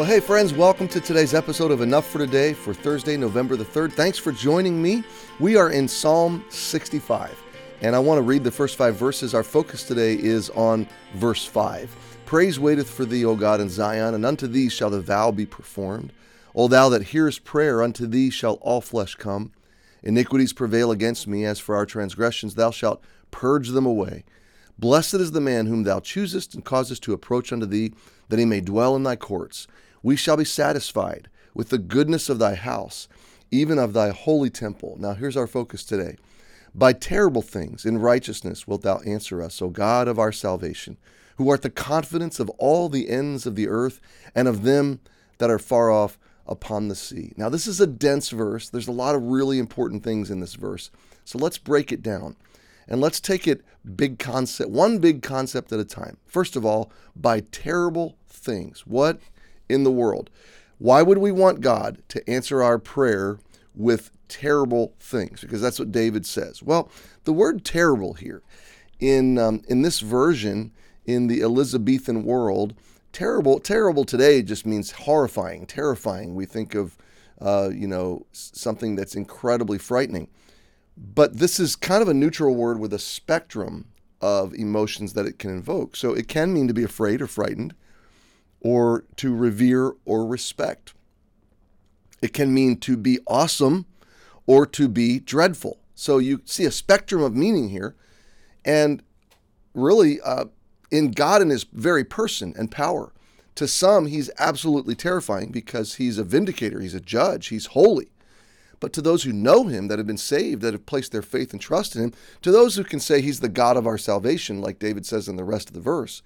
Well, hey, friends, welcome to today's episode of Enough for Today for Thursday, November the 3rd. Thanks for joining me. We are in Psalm 65, and I want to read the first five verses. Our focus today is on verse 5. Praise waiteth for thee, O God, in Zion, and unto thee shall the vow be performed. O thou that hearest prayer, unto thee shall all flesh come. Iniquities prevail against me, as for our transgressions, thou shalt purge them away. Blessed is the man whom thou choosest and causest to approach unto thee, that he may dwell in thy courts. We shall be satisfied with the goodness of thy house, even of thy holy temple. Now, here's our focus today. By terrible things in righteousness wilt thou answer us, O God of our salvation, who art the confidence of all the ends of the earth and of them that are far off upon the sea. Now, this is a dense verse. There's a lot of really important things in this verse. So let's break it down. And let's take it big concept, one big concept at a time. First of all, by terrible things. What in the world? Why would we want God to answer our prayer with terrible things? Because that's what David says. Well, the word terrible here in um, in this version in the Elizabethan world, terrible terrible today just means horrifying, terrifying. We think of uh, you know something that's incredibly frightening. But this is kind of a neutral word with a spectrum of emotions that it can invoke. So it can mean to be afraid or frightened, or to revere or respect. It can mean to be awesome or to be dreadful. So you see a spectrum of meaning here. And really, uh, in God and his very person and power, to some, he's absolutely terrifying because he's a vindicator, he's a judge, he's holy. But to those who know him, that have been saved, that have placed their faith and trust in him, to those who can say he's the God of our salvation, like David says in the rest of the verse,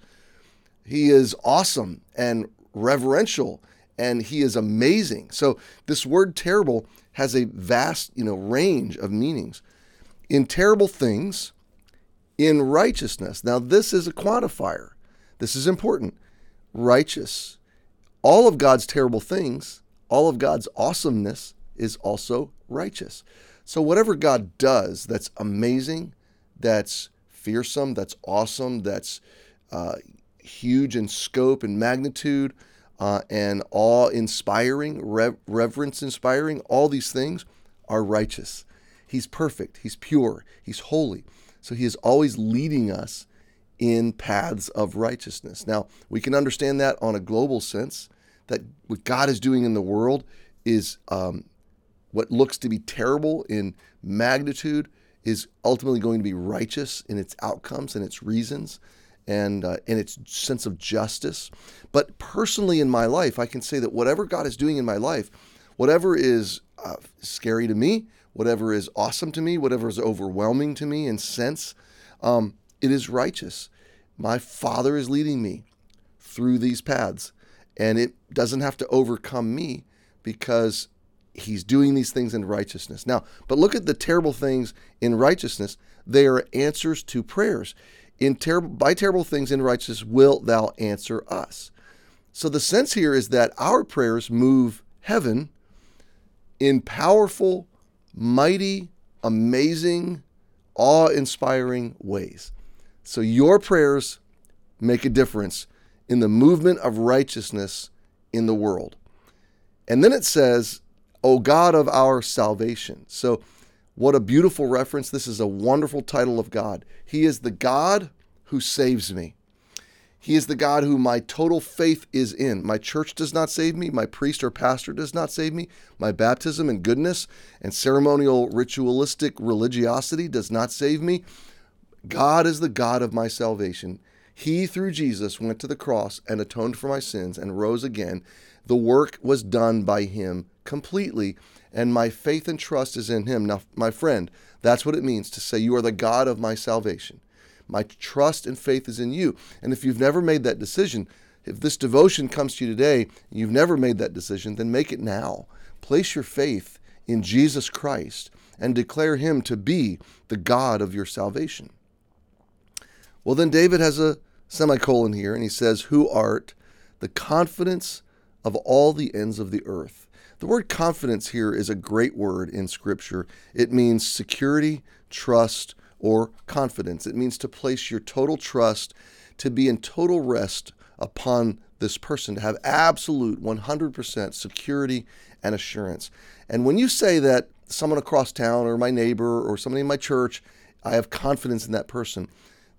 he is awesome and reverential and he is amazing. So this word terrible has a vast, you know, range of meanings. In terrible things, in righteousness. Now this is a quantifier. This is important. Righteous. All of God's terrible things, all of God's awesomeness is also righteous. So, whatever God does that's amazing, that's fearsome, that's awesome, that's uh, huge in scope and magnitude, uh, and awe inspiring, rev- reverence inspiring, all these things are righteous. He's perfect, He's pure, He's holy. So, He is always leading us in paths of righteousness. Now, we can understand that on a global sense, that what God is doing in the world is um, what looks to be terrible in magnitude is ultimately going to be righteous in its outcomes and its reasons and uh, in its sense of justice. But personally in my life, I can say that whatever God is doing in my life, whatever is uh, scary to me, whatever is awesome to me, whatever is overwhelming to me in sense, um, it is righteous. My Father is leading me through these paths, and it doesn't have to overcome me because he's doing these things in righteousness. Now, but look at the terrible things in righteousness. They are answers to prayers. In terrible by terrible things in righteousness wilt thou answer us. So the sense here is that our prayers move heaven in powerful, mighty, amazing, awe-inspiring ways. So your prayers make a difference in the movement of righteousness in the world. And then it says O God of our salvation. So, what a beautiful reference. This is a wonderful title of God. He is the God who saves me. He is the God who my total faith is in. My church does not save me. My priest or pastor does not save me. My baptism and goodness and ceremonial ritualistic religiosity does not save me. God is the God of my salvation. He, through Jesus, went to the cross and atoned for my sins and rose again. The work was done by him completely, and my faith and trust is in him. Now, my friend, that's what it means to say, You are the God of my salvation. My trust and faith is in you. And if you've never made that decision, if this devotion comes to you today, you've never made that decision, then make it now. Place your faith in Jesus Christ and declare him to be the God of your salvation. Well, then David has a semicolon here and he says, Who art the confidence of all the ends of the earth. The word confidence here is a great word in Scripture. It means security, trust, or confidence. It means to place your total trust, to be in total rest upon this person to have absolute 100% security and assurance. And when you say that someone across town or my neighbor or somebody in my church, I have confidence in that person,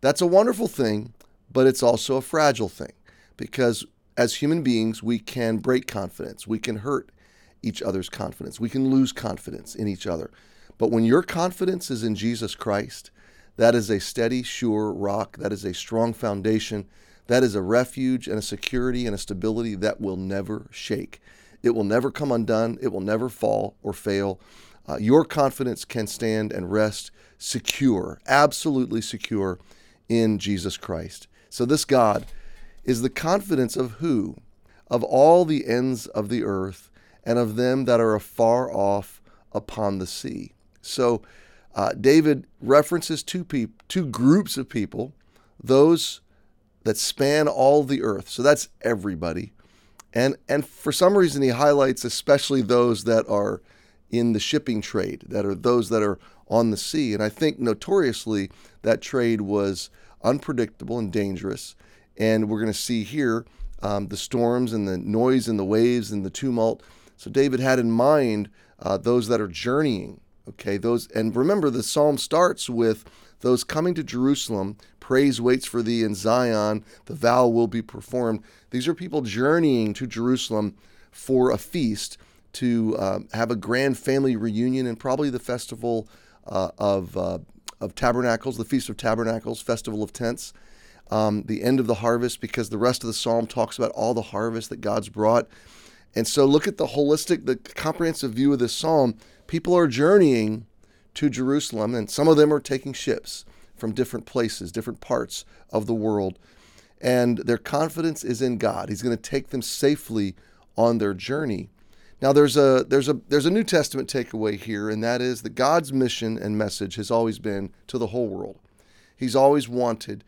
that's a wonderful thing, but it's also a fragile thing because as human beings, we can break confidence. We can hurt each other's confidence. We can lose confidence in each other. But when your confidence is in Jesus Christ, that is a steady, sure rock. That is a strong foundation. That is a refuge and a security and a stability that will never shake. It will never come undone. It will never fall or fail. Uh, your confidence can stand and rest secure, absolutely secure in Jesus Christ. So, this God is the confidence of who? Of all the ends of the earth and of them that are afar off upon the sea. So, uh, David references two, peop- two groups of people, those that span all the earth. So that's everybody. And, and for some reason, he highlights especially those that are in the shipping trade, that are those that are on the sea. And I think notoriously that trade was unpredictable and dangerous. And we're going to see here um, the storms and the noise and the waves and the tumult. So David had in mind uh, those that are journeying. Okay, those and remember the psalm starts with those coming to Jerusalem. Praise waits for thee in Zion. The vow will be performed. These are people journeying to Jerusalem for a feast to uh, have a grand family reunion and probably the festival uh, of uh, of tabernacles, the feast of tabernacles, festival of tents um, the end of the harvest, because the rest of the psalm talks about all the harvest that God's brought. And so look at the holistic, the comprehensive view of this psalm. People are journeying to Jerusalem, and some of them are taking ships from different places, different parts of the world. And their confidence is in God. He's going to take them safely on their journey. Now there's a there's a there's a New Testament takeaway here, and that is that God's mission and message has always been to the whole world. He's always wanted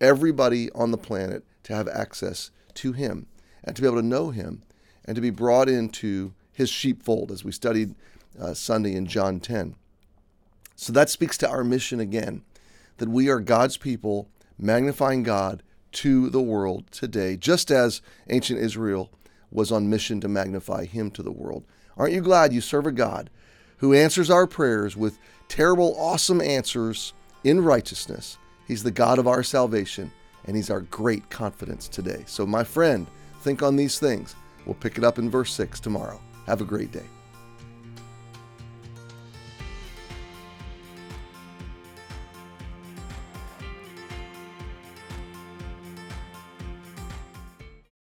everybody on the planet to have access to him and to be able to know him and to be brought into his sheepfold as we studied uh, Sunday in John 10. So that speaks to our mission again that we are God's people magnifying God to the world today, just as ancient Israel was on mission to magnify him to the world. Aren't you glad you serve a God who answers our prayers with terrible, awesome answers in righteousness? He's the God of our salvation, and He's our great confidence today. So, my friend, think on these things. We'll pick it up in verse 6 tomorrow. Have a great day.